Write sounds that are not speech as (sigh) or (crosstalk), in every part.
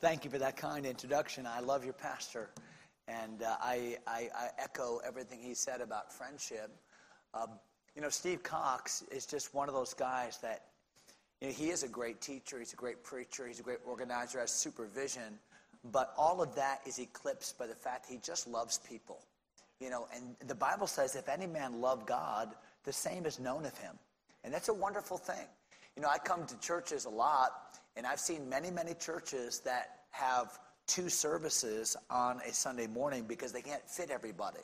thank you for that kind introduction. I love your pastor, and uh, I, I, I, echo everything he said about friendship. Um, you know, Steve Cox is just one of those guys that you know, he is a great teacher, he's a great preacher, he's a great organizer, has supervision, but all of that is eclipsed by the fact he just loves people. You know, and the Bible says if any man love God, the same is known of him. And that's a wonderful thing. You know, I come to churches a lot, and I've seen many, many churches that have two services on a Sunday morning because they can't fit everybody.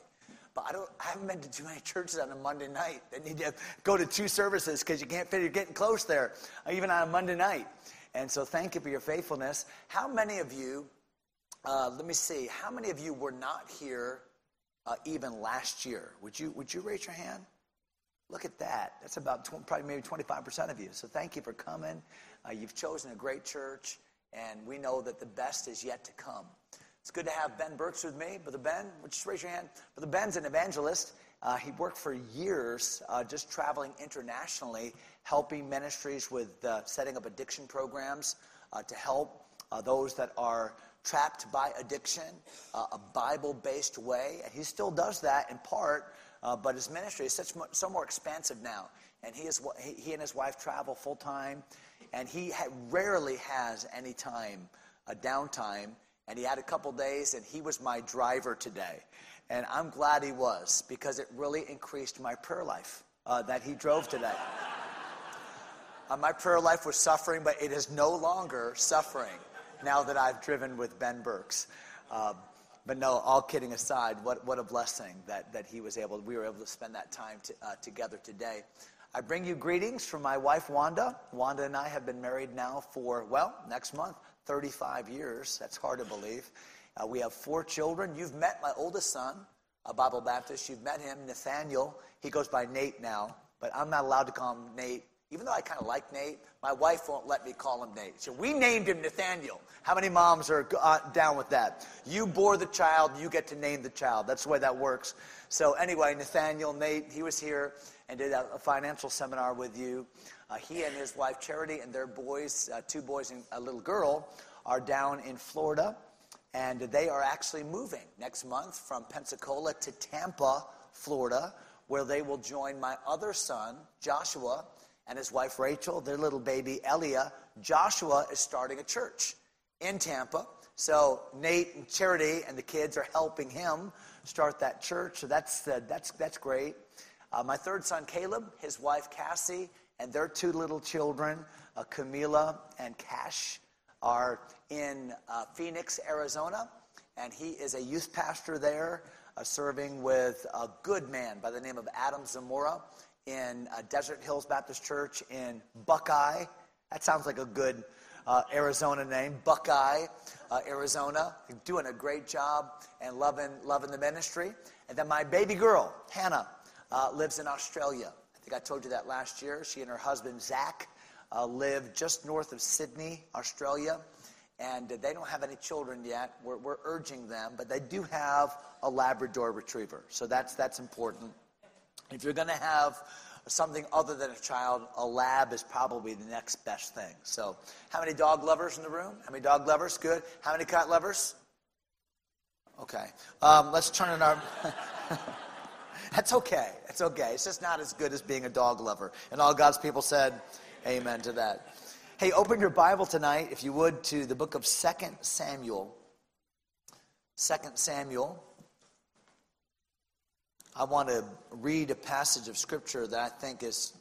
But I don't. I haven't been to too many churches on a Monday night that need to go to two services because you can't fit. You're getting close there, even on a Monday night. And so, thank you for your faithfulness. How many of you? Uh, let me see. How many of you were not here uh, even last year? Would you Would you raise your hand? Look at that. That's about probably maybe 25% of you. So thank you for coming. Uh, you've chosen a great church, and we know that the best is yet to come. It's good to have Ben Burks with me. Brother Ben, would you just raise your hand? Brother Ben's an evangelist. Uh, he worked for years uh, just traveling internationally, helping ministries with uh, setting up addiction programs uh, to help uh, those that are trapped by addiction, a Bible based way. And he still does that in part, but his ministry is such so more expansive now. And he, is, he and his wife travel full time, and he ha- rarely has any time, a downtime and he had a couple days, and he was my driver today. And I'm glad he was because it really increased my prayer life uh, that he drove today. (laughs) uh, my prayer life was suffering, but it is no longer suffering now that I've driven with Ben Burks. But no, all kidding aside, what, what a blessing that, that he was able, we were able to spend that time to, uh, together today. I bring you greetings from my wife, Wanda. Wanda and I have been married now for, well, next month, 35 years. That's hard to believe. Uh, we have four children. You've met my oldest son, a Bible Baptist. You've met him, Nathaniel. He goes by Nate now, but I'm not allowed to call him Nate. Even though I kind of like Nate, my wife won't let me call him Nate. So we named him Nathaniel. How many moms are uh, down with that? You bore the child, you get to name the child. That's the way that works. So anyway, Nathaniel, Nate, he was here and did a, a financial seminar with you. Uh, he and his wife Charity and their boys, uh, two boys and a little girl, are down in Florida, and they are actually moving next month from Pensacola to Tampa, Florida, where they will join my other son, Joshua, and his wife Rachel, their little baby Elia. Joshua is starting a church in Tampa. So Nate and Charity and the kids are helping him start that church. So that's uh, that's that's great. Uh, my third son, Caleb, his wife, Cassie, and their two little children, uh, Camila and Cash, are in uh, Phoenix, Arizona. And he is a youth pastor there, uh, serving with a good man by the name of Adam Zamora in uh, Desert Hills Baptist Church in Buckeye. That sounds like a good uh, Arizona name, Buckeye, uh, Arizona. Doing a great job and loving, loving the ministry. And then my baby girl, Hannah, uh, lives in Australia. I think I told you that last year. She and her husband, Zach, uh, live just north of Sydney, Australia. And they don't have any children yet. We're, we're urging them, but they do have a Labrador retriever. So that's, that's important. If you're going to have something other than a child, a lab is probably the next best thing. So, how many dog lovers in the room? How many dog lovers? Good. How many cat lovers? Okay. Um, let's turn it on. (laughs) That's okay. That's okay. It's just not as good as being a dog lover. And all God's people said, Amen to that. Hey, open your Bible tonight, if you would, to the book of 2 Samuel. 2 Samuel. I want to read a passage of Scripture that I think is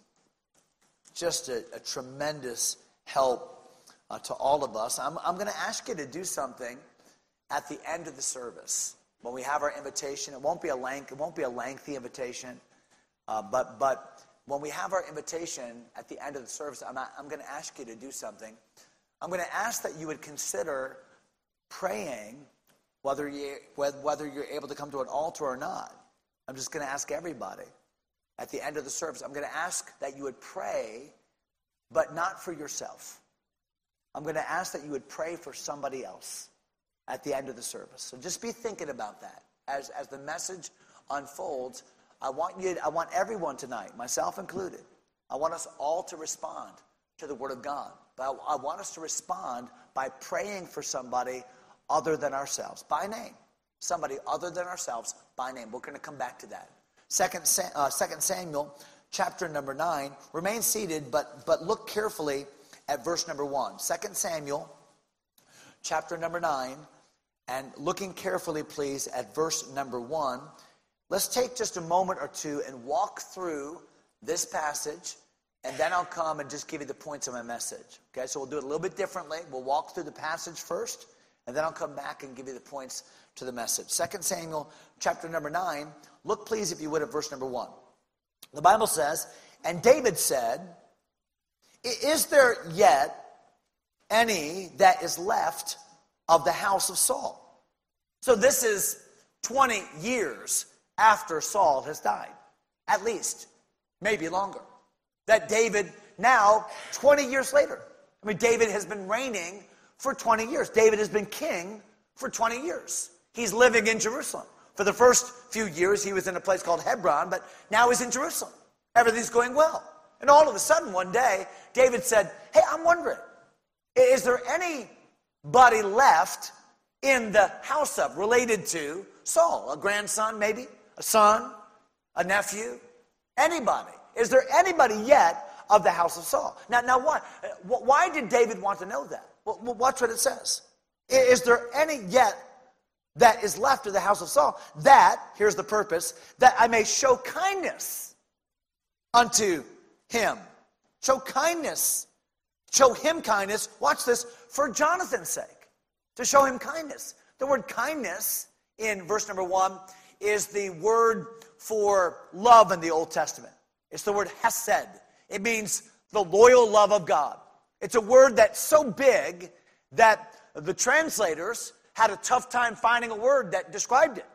just a, a tremendous help uh, to all of us. I'm, I'm going to ask you to do something at the end of the service when we have our invitation. It won't be a length, it won't be a lengthy invitation, uh, but but when we have our invitation at the end of the service, I'm, I'm going to ask you to do something. I'm going to ask that you would consider praying, whether you whether you're able to come to an altar or not. I'm just going to ask everybody at the end of the service. I'm going to ask that you would pray, but not for yourself. I'm going to ask that you would pray for somebody else at the end of the service. So just be thinking about that as, as the message unfolds. I want you, I want everyone tonight, myself included, I want us all to respond to the Word of God. But I, I want us to respond by praying for somebody other than ourselves, by name. Somebody other than ourselves, by name. We're going to come back to that. Second, uh, Second Samuel, chapter number 9. Remain seated, but, but look carefully at verse number 1. Second Samuel, chapter number 9, and looking carefully, please, at verse number 1. Let's take just a moment or two and walk through this passage, and then I'll come and just give you the points of my message. Okay, so we'll do it a little bit differently. We'll walk through the passage first, and then I'll come back and give you the points to the message. 2 Samuel chapter number 9. Look, please, if you would, at verse number 1. The Bible says, And David said, Is there yet any that is left of the house of Saul? So this is 20 years after Saul has died, at least, maybe longer. That David, now, 20 years later, I mean, David has been reigning for 20 years. David has been king for 20 years. He's living in Jerusalem. For the first few years, he was in a place called Hebron, but now he's in Jerusalem. Everything's going well. And all of a sudden, one day, David said, Hey, I'm wondering, is there anybody left in the house of related to Saul? A grandson, maybe? A son? A nephew? Anybody? Is there anybody yet of the house of Saul? Now, now what? Why did David want to know that? Well, watch what it says. Is there any yet that is left of the house of Saul? That, here's the purpose, that I may show kindness unto him. Show kindness. Show him kindness. Watch this, for Jonathan's sake. To show him kindness. The word kindness in verse number one is the word for love in the Old Testament. It's the word hesed. It means the loyal love of God. It's a word that's so big that the translators had a tough time finding a word that described it.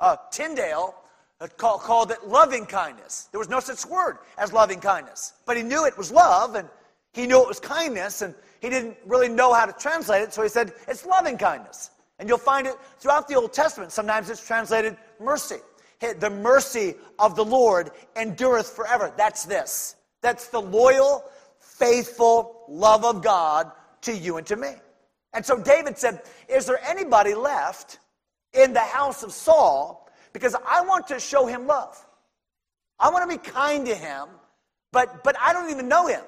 Uh, Tyndale uh, call, called it loving kindness. There was no such word as loving kindness, but he knew it was love and he knew it was kindness and he didn't really know how to translate it, so he said it's loving kindness. And you'll find it throughout the Old Testament. Sometimes it's translated mercy. The mercy of the Lord endureth forever. That's this. That's the loyal, faithful love of God to you and to me. And so David said, Is there anybody left in the house of Saul? Because I want to show him love. I want to be kind to him, but, but I don't even know him.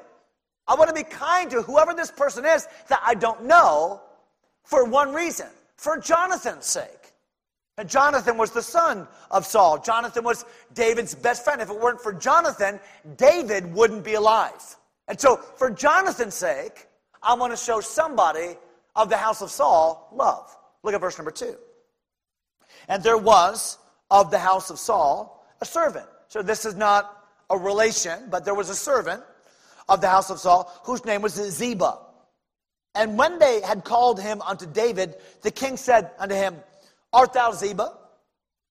I want to be kind to whoever this person is that I don't know for one reason for Jonathan's sake. And Jonathan was the son of Saul. Jonathan was David's best friend. If it weren't for Jonathan, David wouldn't be alive. And so, for Jonathan's sake, I want to show somebody of the house of Saul love. Look at verse number two. And there was of the house of Saul a servant. So, this is not a relation, but there was a servant of the house of Saul whose name was Ziba. And when they had called him unto David, the king said unto him, Art thou Ziba?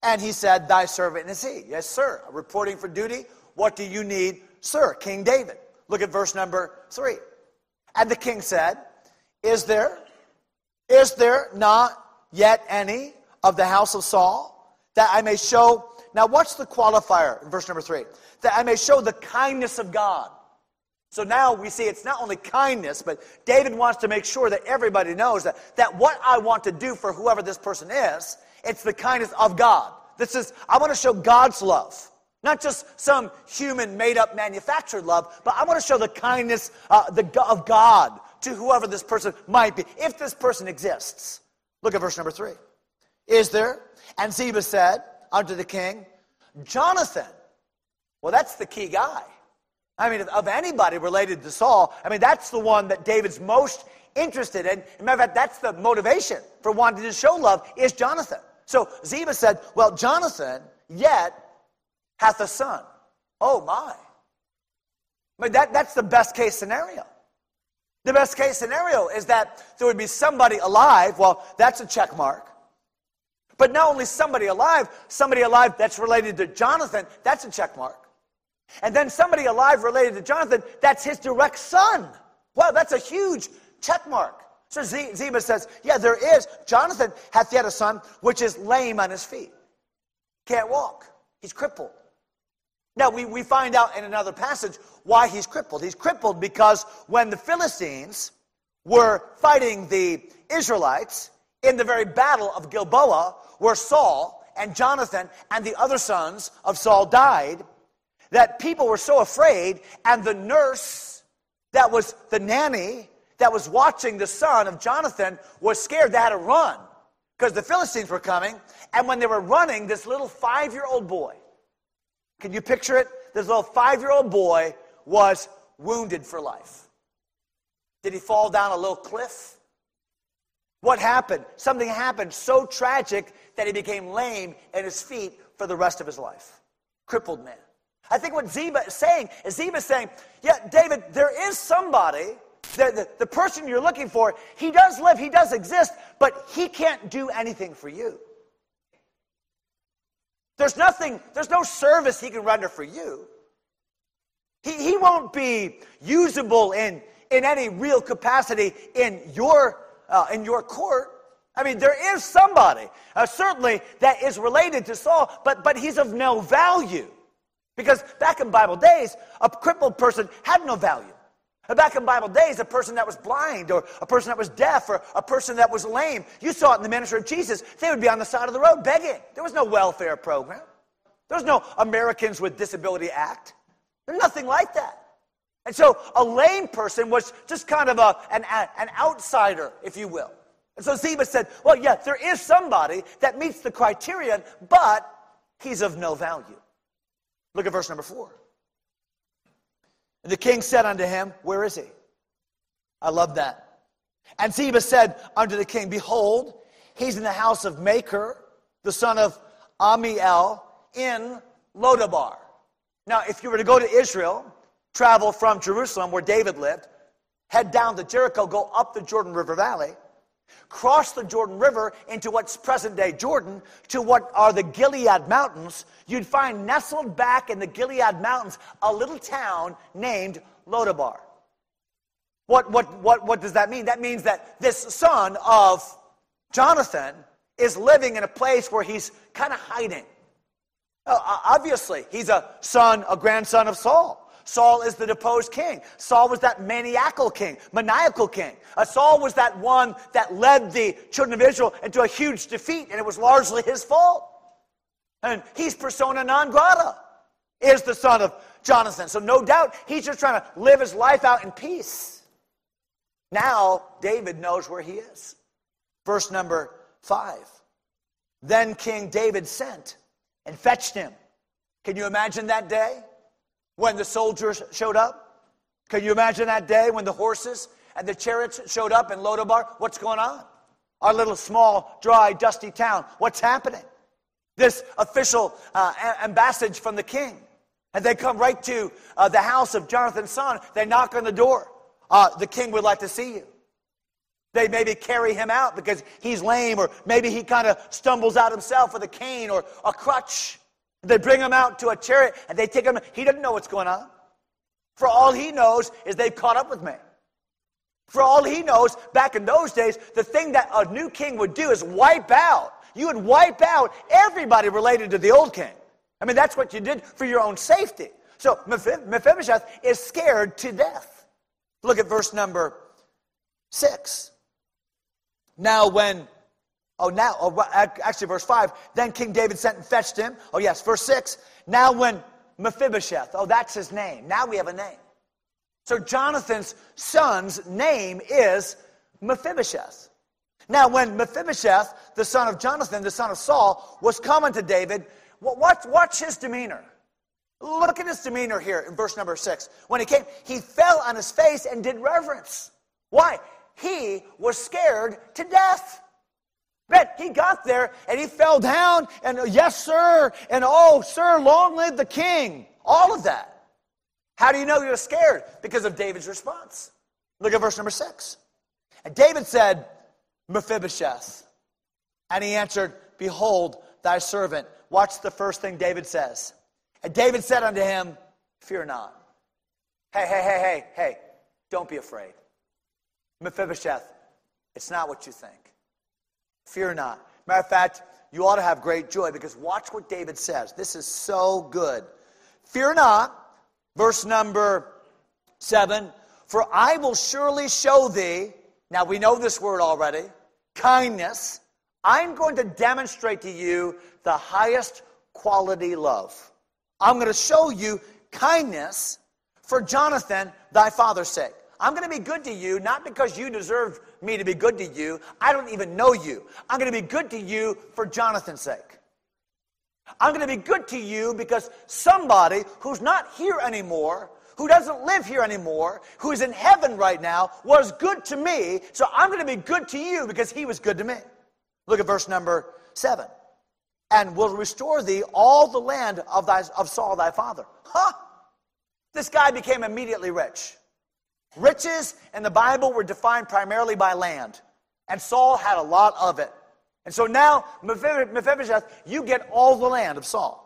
And he said, Thy servant is he. Yes, sir. Reporting for duty. What do you need, sir? King David. Look at verse number three. And the king said, Is there, is there not yet any of the house of Saul that I may show? Now, what's the qualifier in verse number three? That I may show the kindness of God. So now we see it's not only kindness, but David wants to make sure that everybody knows that, that what I want to do for whoever this person is, it's the kindness of God. This is, I want to show God's love. Not just some human made up manufactured love, but I want to show the kindness uh, the, of God to whoever this person might be, if this person exists. Look at verse number three. Is there? And Ziba said unto the king, Jonathan. Well, that's the key guy. I mean, of anybody related to Saul, I mean, that's the one that David's most interested in. As matter of fact, that's the motivation for wanting to show love is Jonathan. So Ziba said, Well, Jonathan yet hath a son. Oh my. I mean, that, that's the best case scenario. The best case scenario is that there would be somebody alive. Well, that's a check mark. But not only somebody alive, somebody alive that's related to Jonathan, that's a check mark. And then somebody alive related to Jonathan, that's his direct son. Wow, that's a huge check mark. So Ziba says, Yeah, there is. Jonathan hath yet a son which is lame on his feet. Can't walk. He's crippled. Now, we, we find out in another passage why he's crippled. He's crippled because when the Philistines were fighting the Israelites in the very battle of Gilboa, where Saul and Jonathan and the other sons of Saul died, that people were so afraid, and the nurse that was the nanny that was watching the son of Jonathan was scared. They had to run because the Philistines were coming. And when they were running, this little five year old boy, can you picture it? This little five year old boy was wounded for life. Did he fall down a little cliff? What happened? Something happened so tragic that he became lame in his feet for the rest of his life. Crippled man. I think what Ziba is saying is Ziba is saying, yeah, David, there is somebody, the, the, the person you're looking for, he does live, he does exist, but he can't do anything for you. There's nothing, there's no service he can render for you. He, he won't be usable in, in any real capacity in your, uh, in your court. I mean, there is somebody, uh, certainly, that is related to Saul, but, but he's of no value. Because back in Bible days, a crippled person had no value. Back in Bible days, a person that was blind or a person that was deaf or a person that was lame, you saw it in the ministry of Jesus. They would be on the side of the road begging. There was no welfare program. There was no Americans with Disability Act. There's nothing like that. And so a lame person was just kind of a, an, an outsider, if you will. And so Ziba said, well, yeah, there is somebody that meets the criterion, but he's of no value. Look at verse number four. And the king said unto him, Where is he? I love that. And Ziba said unto the king, Behold, he's in the house of Machir, the son of Ammiel, in Lodebar. Now, if you were to go to Israel, travel from Jerusalem, where David lived, head down to Jericho, go up the Jordan River Valley, cross the Jordan River into what's present day Jordan to what are the Gilead Mountains, you'd find nestled back in the Gilead Mountains a little town named Lodebar. What, what, what, what does that mean? That means that this son of Jonathan is living in a place where he's kind of hiding. Obviously, he's a son, a grandson of Saul. Saul is the deposed king. Saul was that maniacal king, maniacal king. Uh, Saul was that one that led the children of Israel into a huge defeat, and it was largely his fault. And he's persona non grata, is the son of Jonathan. So no doubt he's just trying to live his life out in peace. Now David knows where he is. Verse number five. Then King David sent and fetched him. Can you imagine that day? When the soldiers showed up? Can you imagine that day when the horses and the chariots showed up in Lodebar? What's going on? Our little small, dry, dusty town. What's happening? This official uh, ambassage from the king. And they come right to uh, the house of Jonathan's son. They knock on the door. Uh, the king would like to see you. They maybe carry him out because he's lame, or maybe he kind of stumbles out himself with a cane or a crutch. They bring him out to a chariot and they take him. He doesn't know what's going on. For all he knows is they've caught up with me. For all he knows, back in those days, the thing that a new king would do is wipe out. You would wipe out everybody related to the old king. I mean, that's what you did for your own safety. So Mephibosheth is scared to death. Look at verse number six. Now, when Oh, now, oh, actually, verse 5. Then King David sent and fetched him. Oh, yes, verse 6. Now, when Mephibosheth, oh, that's his name. Now we have a name. So Jonathan's son's name is Mephibosheth. Now, when Mephibosheth, the son of Jonathan, the son of Saul, was coming to David, watch, watch his demeanor. Look at his demeanor here in verse number 6. When he came, he fell on his face and did reverence. Why? He was scared to death. Bet he got there and he fell down and yes, sir, and oh, sir, long live the king. All of that. How do you know was scared? Because of David's response. Look at verse number six. And David said, Mephibosheth. And he answered, Behold, thy servant. Watch the first thing David says. And David said unto him, Fear not. Hey, hey, hey, hey, hey, don't be afraid. Mephibosheth, it's not what you think. Fear not. Matter of fact, you ought to have great joy because watch what David says. This is so good. Fear not, verse number seven, for I will surely show thee, now we know this word already, kindness. I'm going to demonstrate to you the highest quality love. I'm going to show you kindness for Jonathan, thy father's sake. I'm going to be good to you, not because you deserve me to be good to you. I don't even know you. I'm going to be good to you for Jonathan's sake. I'm going to be good to you because somebody who's not here anymore, who doesn't live here anymore, who is in heaven right now, was good to me. So I'm going to be good to you because he was good to me. Look at verse number seven. And will restore thee all the land of, thy, of Saul thy father. Huh? This guy became immediately rich. Riches in the Bible were defined primarily by land, and Saul had a lot of it. And so now, Mephibosheth, you get all the land of Saul.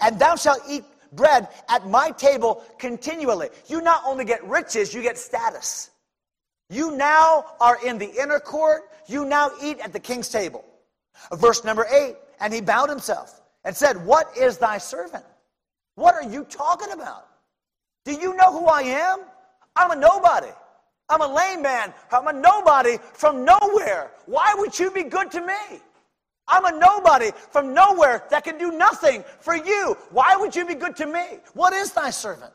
And thou shalt eat bread at my table continually. You not only get riches, you get status. You now are in the inner court. You now eat at the king's table. Verse number eight, and he bowed himself and said, What is thy servant? What are you talking about? Do you know who I am? I'm a nobody. I'm a lame man. I'm a nobody from nowhere. Why would you be good to me? I'm a nobody from nowhere that can do nothing for you. Why would you be good to me? What is thy servant?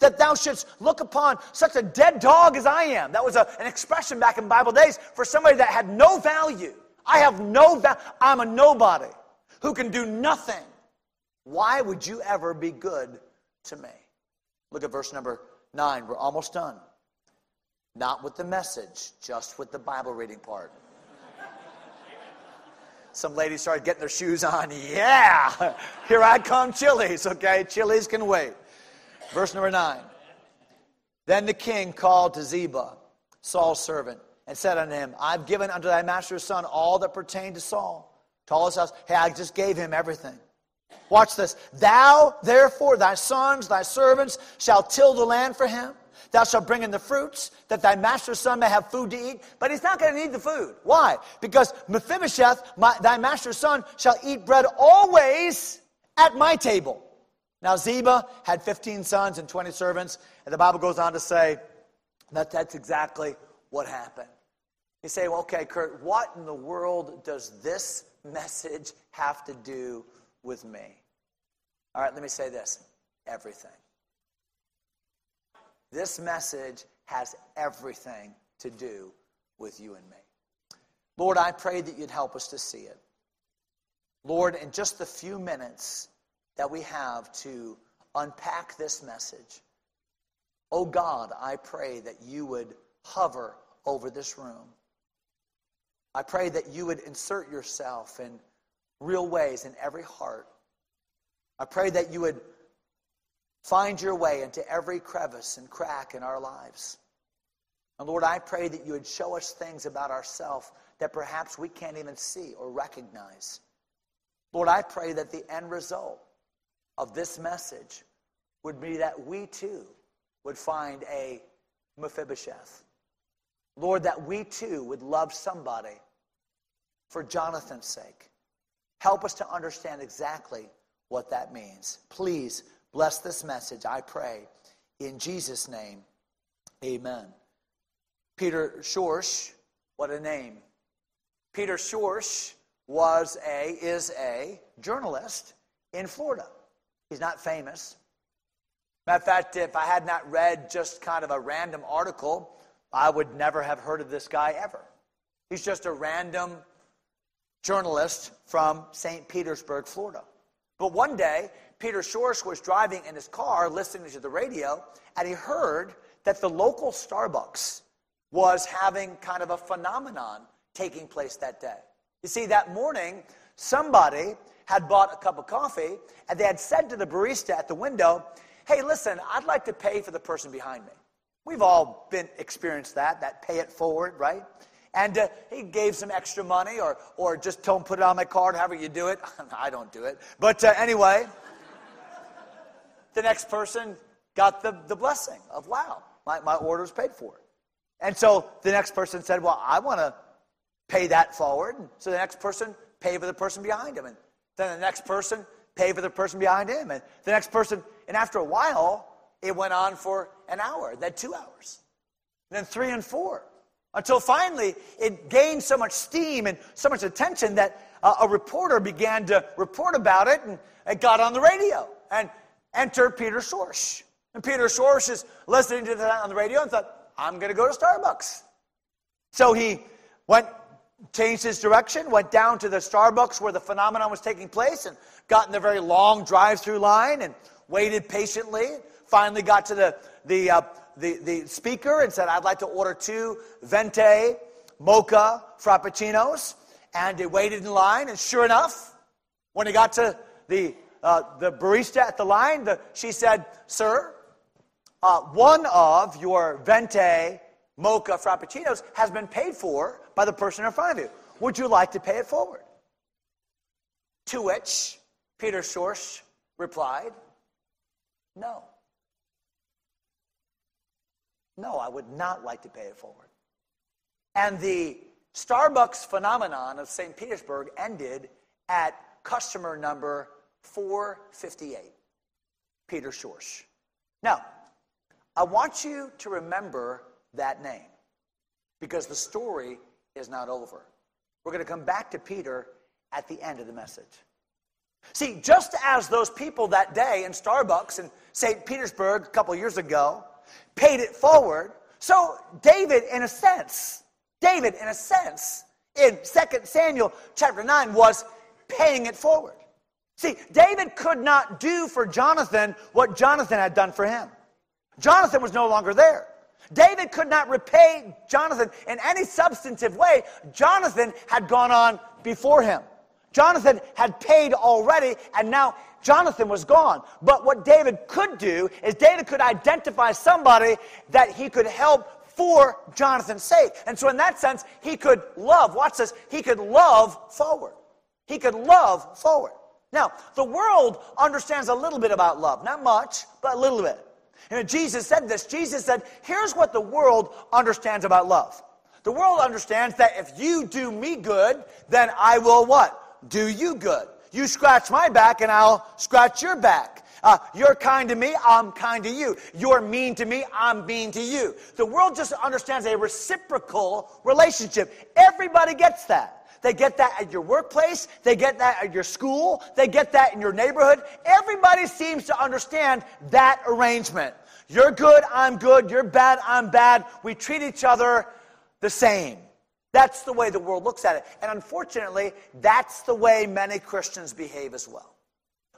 That thou shouldst look upon such a dead dog as I am. That was a, an expression back in Bible days for somebody that had no value. I have no value. I'm a nobody who can do nothing. Why would you ever be good to me? Look at verse number 9. We're almost done. Not with the message, just with the Bible reading part. Some ladies started getting their shoes on. Yeah, here I come, Chili's. Okay, Chili's can wait. Verse number 9. Then the king called to Ziba, Saul's servant, and said unto him, I've given unto thy master's son all that pertained to Saul. To all his house. Hey, I just gave him everything. Watch this. Thou, therefore, thy sons, thy servants, shall till the land for him. Thou shalt bring in the fruits, that thy master's son may have food to eat. But he's not going to need the food. Why? Because Mephibosheth, my, thy master's son, shall eat bread always at my table. Now, Ziba had 15 sons and 20 servants, and the Bible goes on to say that that's exactly what happened. You say, well, okay, Kurt, what in the world does this message have to do with me? All right, let me say this everything. This message has everything to do with you and me. Lord, I pray that you'd help us to see it. Lord, in just the few minutes that we have to unpack this message, oh God, I pray that you would hover over this room. I pray that you would insert yourself in real ways in every heart. I pray that you would find your way into every crevice and crack in our lives. And Lord, I pray that you would show us things about ourselves that perhaps we can't even see or recognize. Lord, I pray that the end result of this message would be that we too would find a Mephibosheth. Lord, that we too would love somebody for Jonathan's sake. Help us to understand exactly what that means. Please bless this message, I pray. In Jesus' name, amen. Peter Schorsch, what a name. Peter Schorsch was a, is a journalist in Florida. He's not famous. Matter of fact, if I had not read just kind of a random article, I would never have heard of this guy ever. He's just a random journalist from St. Petersburg, Florida. But one day, Peter Schorsch was driving in his car listening to the radio, and he heard that the local Starbucks was having kind of a phenomenon taking place that day. You see, that morning, somebody had bought a cup of coffee, and they had said to the barista at the window, Hey, listen, I'd like to pay for the person behind me. We've all been experienced that, that pay it forward, right? And uh, he gave some extra money or, or just told him put it on my card, however you do it. (laughs) I don't do it. But uh, anyway, the next person got the, the blessing of, wow, my, my order's paid for. And so the next person said, well, I want to pay that forward. So the next person paid for the person behind him. And then the next person paid for the person behind him. And the next person, and after a while, it went on for an hour, then two hours, then three and four, until finally it gained so much steam and so much attention that uh, a reporter began to report about it and it got on the radio. And enter Peter Schorsch. And Peter Schorsch is listening to that on the radio and thought, I'm going to go to Starbucks. So he went, changed his direction, went down to the Starbucks where the phenomenon was taking place, and got in the very long drive through line and waited patiently. Finally, got to the, the, uh, the, the speaker and said, I'd like to order two Venti mocha frappuccinos. And he waited in line, and sure enough, when he got to the, uh, the barista at the line, the, she said, Sir, uh, one of your Venti mocha frappuccinos has been paid for by the person in front of you. Would you like to pay it forward? To which Peter Schorsch replied, No. No, I would not like to pay it forward. And the Starbucks phenomenon of St. Petersburg ended at customer number 458, Peter Schorsch. Now, I want you to remember that name because the story is not over. We're going to come back to Peter at the end of the message. See, just as those people that day in Starbucks in St. Petersburg a couple years ago paid it forward, so David, in a sense, David, in a sense, in 2 Samuel chapter 9, was paying it forward. See, David could not do for Jonathan what Jonathan had done for him. Jonathan was no longer there. David could not repay Jonathan in any substantive way. Jonathan had gone on before him. Jonathan had paid already, and now Jonathan was gone. But what David could do is David could identify somebody that he could help for Jonathan's sake. And so, in that sense, he could love. Watch this. He could love forward. He could love forward. Now, the world understands a little bit about love. Not much, but a little bit. And Jesus said this. Jesus said, here's what the world understands about love. The world understands that if you do me good, then I will what? Do you good. You scratch my back and I'll scratch your back. Uh, you're kind to me, I'm kind to you. You're mean to me, I'm mean to you. The world just understands a reciprocal relationship. Everybody gets that. They get that at your workplace. They get that at your school. They get that in your neighborhood. Everybody seems to understand that arrangement. You're good, I'm good. You're bad, I'm bad. We treat each other the same. That's the way the world looks at it. And unfortunately, that's the way many Christians behave as well.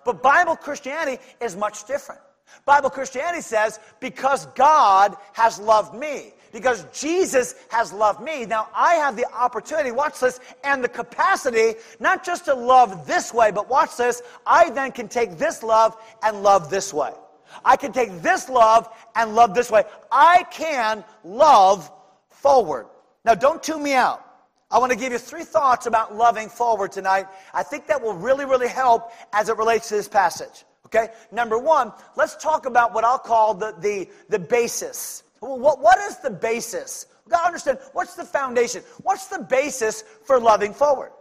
But Bible Christianity is much different. Bible Christianity says, because God has loved me, because Jesus has loved me. Now I have the opportunity, watch this, and the capacity not just to love this way, but watch this, I then can take this love and love this way. I can take this love and love this way. I can love forward. Now don't tune me out. I want to give you three thoughts about loving forward tonight. I think that will really, really help as it relates to this passage. Okay? Number one, let's talk about what I'll call the, the, the basis what, what is the basis? We've got to understand what's the foundation? What's the basis for loving forward?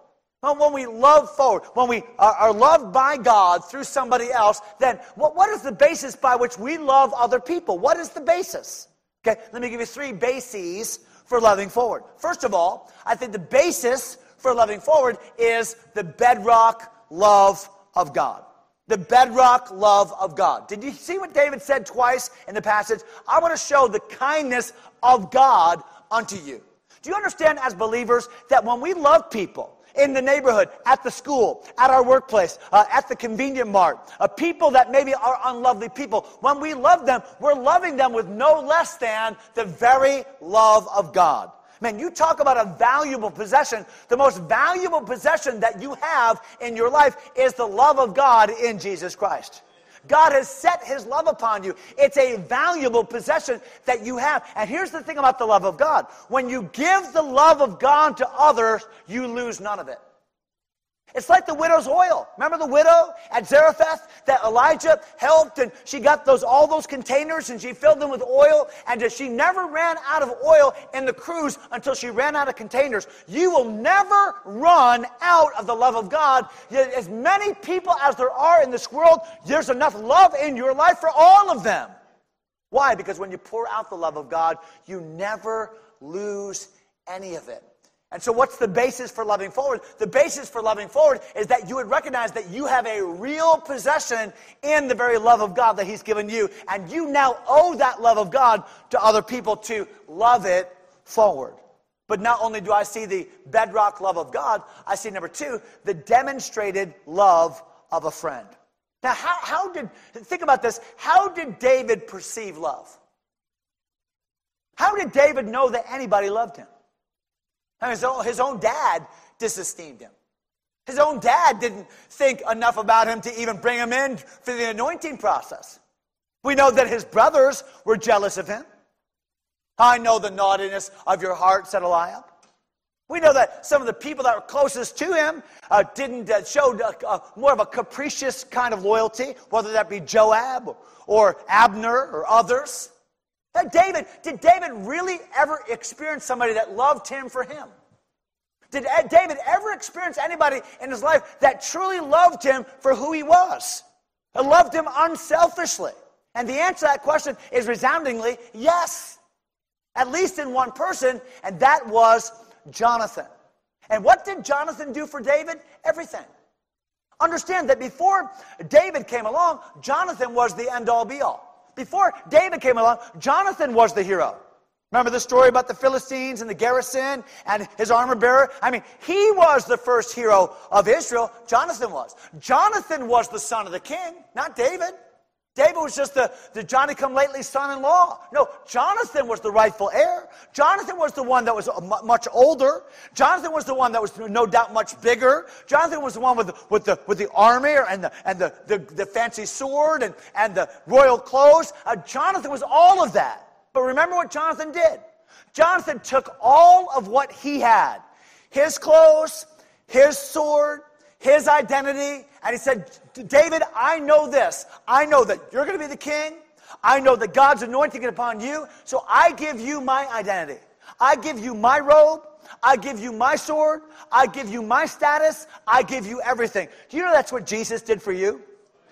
Well, when we love forward, when we are, are loved by God through somebody else, then what, what is the basis by which we love other people? What is the basis? Okay, let me give you three bases for loving forward. First of all, I think the basis for loving forward is the bedrock love of God. The bedrock love of God. Did you see what David said twice in the passage? I want to show the kindness of God unto you. Do you understand as believers that when we love people, in the neighborhood, at the school, at our workplace, uh, at the convenient mart, uh, people that maybe are unlovely people. When we love them, we're loving them with no less than the very love of God. Man, you talk about a valuable possession. The most valuable possession that you have in your life is the love of God in Jesus Christ. God has set his love upon you. It's a valuable possession that you have. And here's the thing about the love of God when you give the love of God to others, you lose none of it. It's like the widow's oil. Remember the widow at Zarephath that Elijah helped and she got those all those containers and she filled them with oil and she never ran out of oil in the cruse until she ran out of containers. You will never run out of the love of God. As many people as there are in this world, there's enough love in your life for all of them. Why? Because when you pour out the love of God, you never lose any of it. And so, what's the basis for loving forward? The basis for loving forward is that you would recognize that you have a real possession in the very love of God that He's given you. And you now owe that love of God to other people to love it forward. But not only do I see the bedrock love of God, I see number two, the demonstrated love of a friend. Now, how, how did, think about this, how did David perceive love? How did David know that anybody loved him? His, own, his own dad disesteemed him. His own dad didn't think enough about him to even bring him in for the anointing process. We know that his brothers were jealous of him. I know the naughtiness of your heart, said Eliab. We know that some of the people that were closest to him uh, didn't uh, show uh, uh more of a capricious kind of loyalty, whether that be Joab or Abner or others. David, did David really ever experience somebody that loved him for him? Did eh, David ever experience anybody in his life that truly loved him for who he was? And loved him unselfishly? And the answer to that question is resoundingly yes. At least in one person, and that was Jonathan. And what did Jonathan do for David? Everything. Understand that before David came along, Jonathan was the end all be all. Before David came along, Jonathan was the hero. Remember the story about the Philistines and the garrison and his armor bearer? I mean, he was the first hero of Israel. Jonathan was. Jonathan was the son of the king, not David. David was just the, the Johnny come lately son in law. No, Jonathan was the rightful heir. Jonathan was the one that was much older. Jonathan was the one that was no doubt much bigger. Jonathan was the one with with the, with the army and, the, and the, the, the fancy sword and, and the royal clothes. Uh, Jonathan was all of that. But remember what Jonathan did? Jonathan took all of what he had his clothes, his sword, his identity, and he said, David, I know this. I know that you're going to be the king. I know that God's anointing it upon you. So I give you my identity. I give you my robe. I give you my sword. I give you my status. I give you everything. Do you know that's what Jesus did for you?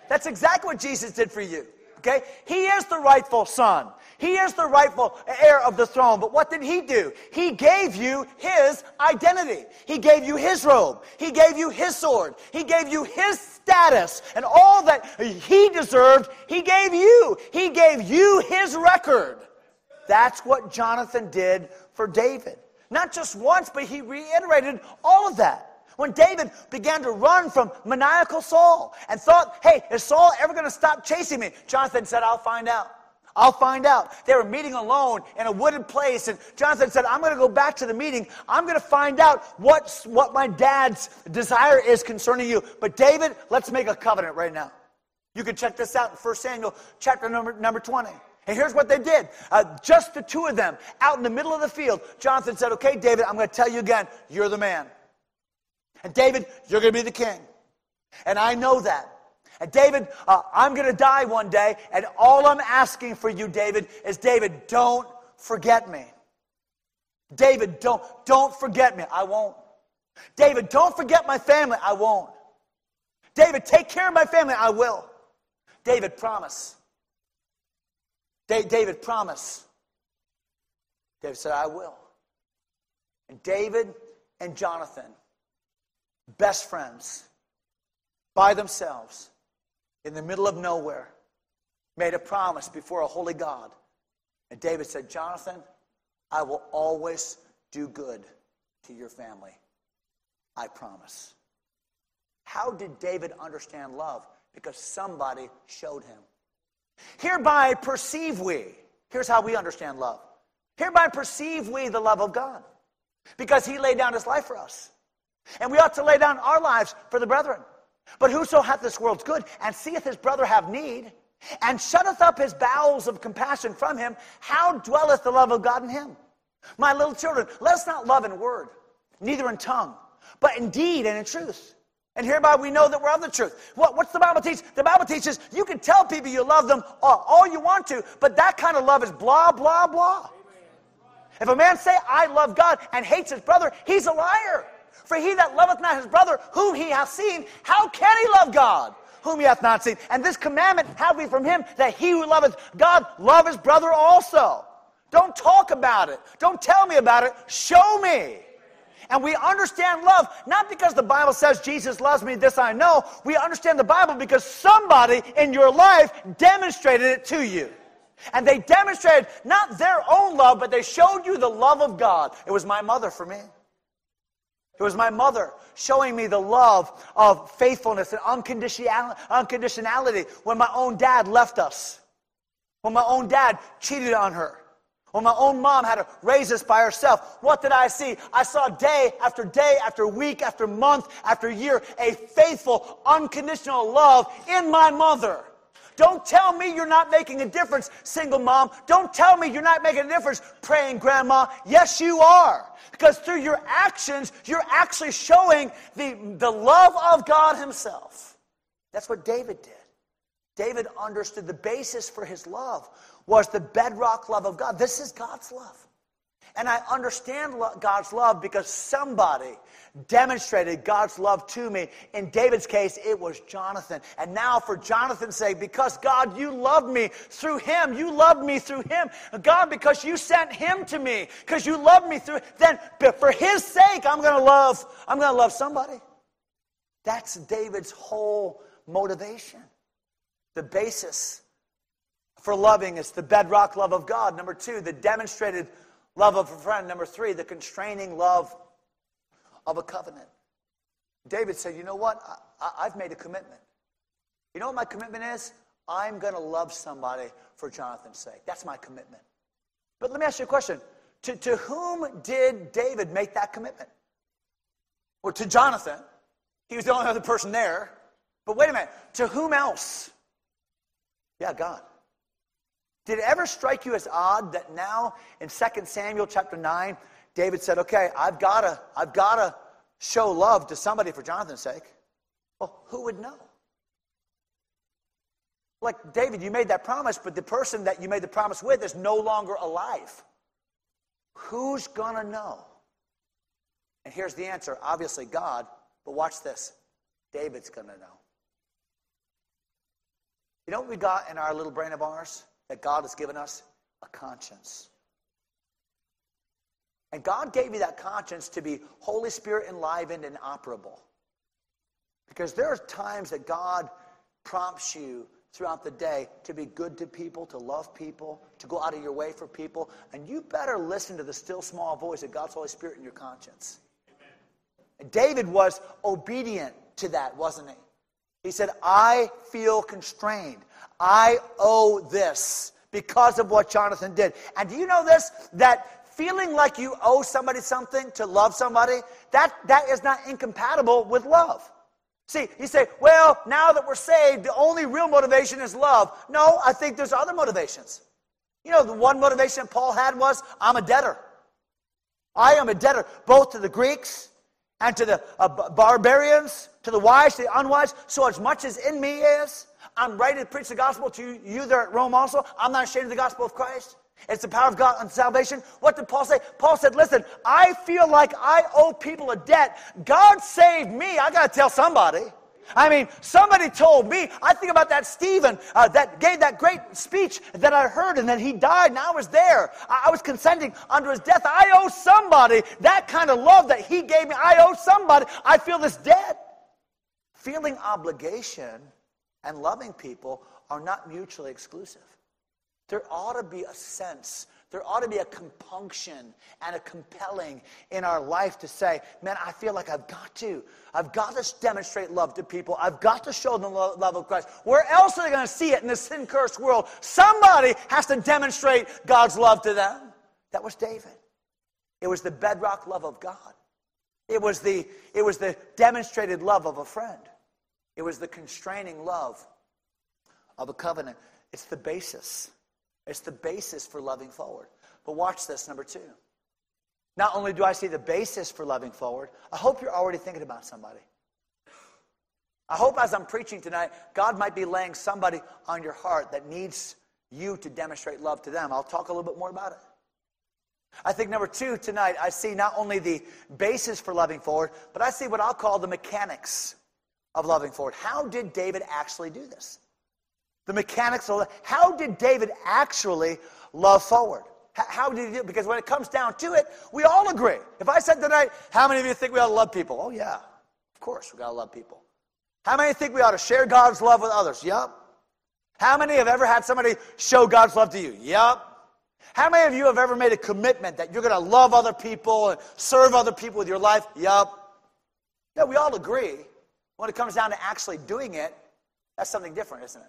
That's exactly what Jesus did for you. Okay? He is the rightful son. He is the rightful heir of the throne. But what did he do? He gave you his identity. He gave you his robe. He gave you his sword. He gave you his status. And all that he deserved, he gave you. He gave you his record. That's what Jonathan did for David. Not just once, but he reiterated all of that. When David began to run from maniacal Saul and thought, hey, is Saul ever going to stop chasing me? Jonathan said, I'll find out. I'll find out. They were meeting alone in a wooded place, and Jonathan said, I'm going to go back to the meeting. I'm going to find out what's, what my dad's desire is concerning you. But David, let's make a covenant right now. You can check this out in 1 Samuel chapter number, number 20. And here's what they did. Uh, just the two of them out in the middle of the field. Jonathan said, Okay, David, I'm going to tell you again, you're the man. And David, you're going to be the king. And I know that. And David, uh, I'm going to die one day, and all I'm asking for you, David, is David, don't forget me. David, don't, don't forget me. I won't. David, don't forget my family. I won't. David, take care of my family. I will. David, promise. Da- David, promise. David said, I will. And David and Jonathan, best friends, by themselves, in the middle of nowhere, made a promise before a holy God. And David said, Jonathan, I will always do good to your family. I promise. How did David understand love? Because somebody showed him. Hereby perceive we, here's how we understand love. Hereby perceive we the love of God. Because he laid down his life for us. And we ought to lay down our lives for the brethren. But whoso hath this world's good, and seeth his brother have need, and shutteth up his bowels of compassion from him, how dwelleth the love of God in him? My little children, let us not love in word, neither in tongue, but in deed and in truth. And hereby we know that we're of the truth. What, what's the Bible teach? The Bible teaches you can tell people you love them all, all you want to, but that kind of love is blah, blah, blah. If a man say, I love God, and hates his brother, he's a liar. For he that loveth not his brother, whom he hath seen, how can he love God, whom he hath not seen? And this commandment have we from him, that he who loveth God love his brother also. Don't talk about it. Don't tell me about it. Show me. And we understand love not because the Bible says Jesus loves me, this I know. We understand the Bible because somebody in your life demonstrated it to you. And they demonstrated not their own love, but they showed you the love of God. It was my mother for me. It was my mother showing me the love of faithfulness and unconditionality when my own dad left us, when my own dad cheated on her. When my own mom had to raise us by herself, what did I see? I saw day after day, after week, after month, after year, a faithful, unconditional love in my mother. Don't tell me you're not making a difference, single mom. Don't tell me you're not making a difference, praying grandma. Yes, you are. Because through your actions, you're actually showing the, the love of God Himself. That's what David did. David understood the basis for his love was the bedrock love of God. This is God's love. And I understand God's love because somebody demonstrated God's love to me. In David's case, it was Jonathan. And now, for Jonathan's sake, because God, you loved me through him, you loved me through him. God, because you sent him to me, because you loved me through, then for his sake, I'm going to love, I'm going to love somebody. That's David's whole motivation. The basis for loving is the bedrock love of God. Number two, the demonstrated love of a friend. Number three, the constraining love of a covenant. David said, You know what? I, have made a commitment. You know what my commitment is? I'm going to love somebody for Jonathan's sake. That's my commitment. But let me ask you a question. To, to whom did David make that commitment? Well, to Jonathan. He was the only other person there. But wait a minute. To whom else? Yeah, God. Did it ever strike you as odd that now in 2 Samuel chapter 9, David said, Okay, I've gotta, I've gotta show love to somebody for Jonathan's sake? Well, who would know? Like, David, you made that promise, but the person that you made the promise with is no longer alive. Who's gonna know? And here's the answer obviously, God, but watch this David's gonna know. You know what we got in our little brain of ours? that God has given us? A conscience. And God gave you that conscience to be Holy Spirit enlivened and operable. Because there are times that God prompts you throughout the day to be good to people, to love people, to go out of your way for people. And you better listen to the still small voice of God's Holy Spirit in your conscience. And David was obedient to that, wasn't he? He said, I feel constrained. I owe this because of what Jonathan did. And do you know this? That feeling like you owe somebody something to love somebody, that, that is not incompatible with love. See, you say, well, now that we're saved, the only real motivation is love. No, I think there's other motivations. You know, the one motivation Paul had was, I'm a debtor. I am a debtor, both to the Greeks and to the uh, barbarians, to the wise, to the unwise. So as much as in me is, I'm ready to preach the gospel to you there at Rome also. I'm not ashamed of the gospel of Christ. It's the power of God on salvation. What did Paul say? Paul said, Listen, I feel like I owe people a debt. God saved me. I got to tell somebody. I mean, somebody told me, I think about that Stephen uh, that gave that great speech that I heard and then he died and I was there. I, I was consenting under his death. I owe somebody that kind of love that he gave me. I owe somebody. I feel this debt. Feeling obligation and loving people are not mutually exclusive. There ought to be a sense, there ought to be a compunction and a compelling in our life to say, man, I feel like I've got to. I've got to demonstrate love to people. I've got to show them the love of Christ. Where else are they going to see it in this sin cursed world? Somebody has to demonstrate God's love to them. That was David. It was the bedrock love of God. It was the, it was the demonstrated love of a friend. It was the constraining love of a covenant. It's the basis. It's the basis for loving forward. But watch this, number two. Not only do I see the basis for loving forward, I hope you're already thinking about somebody. I hope as I'm preaching tonight, God might be laying somebody on your heart that needs you to demonstrate love to them. I'll talk a little bit more about it. I think number two tonight, I see not only the basis for loving forward, but I see what I'll call the mechanics of loving forward. How did David actually do this? The mechanics of how did David actually love forward? How did he do it? Because when it comes down to it, we all agree. If I said tonight, how many of you think we ought to love people? Oh, yeah, of course, we got to love people. How many think we ought to share God's love with others? Yep. How many have ever had somebody show God's love to you? Yep. How many of you have ever made a commitment that you're going to love other people and serve other people with your life? Yep. Yeah, we all agree. When it comes down to actually doing it, that's something different, isn't it?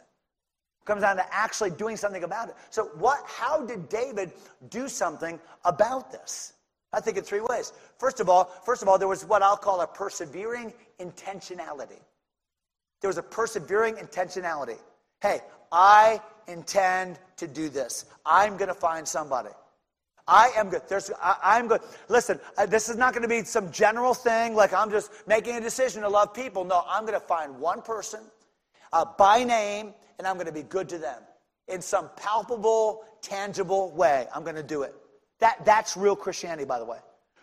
Comes down to actually doing something about it. So, what? How did David do something about this? I think in three ways. First of all, first of all, there was what I'll call a persevering intentionality. There was a persevering intentionality. Hey, I intend to do this. I'm going to find somebody. I am good. There's, I, am good. Listen, uh, this is not going to be some general thing like I'm just making a decision to love people. No, I'm going to find one person uh, by name and I'm going to be good to them in some palpable, tangible way. I'm going to do it. That, that's real Christianity, by the way.